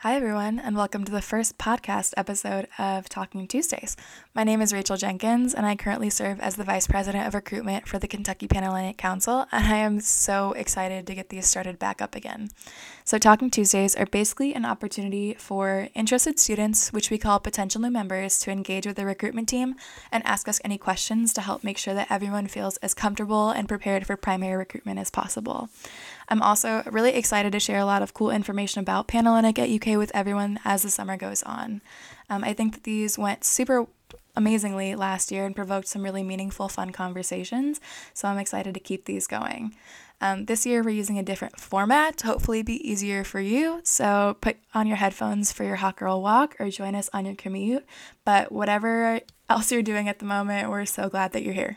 Hi, everyone, and welcome to the first podcast episode of Talking Tuesdays. My name is Rachel Jenkins, and I currently serve as the Vice President of Recruitment for the Kentucky Panhellenic Council, and I am so excited to get these started back up again. So, Talking Tuesdays are basically an opportunity for interested students, which we call potential new members, to engage with the recruitment team and ask us any questions to help make sure that everyone feels as comfortable and prepared for primary recruitment as possible. I'm also really excited to share a lot of cool information about Panhellenic at UK with everyone as the summer goes on. Um, I think that these went super amazingly last year and provoked some really meaningful, fun conversations, so I'm excited to keep these going. Um, this year, we're using a different format to hopefully be easier for you. So put on your headphones for your hot girl walk or join us on your commute. But whatever else you're doing at the moment, we're so glad that you're here.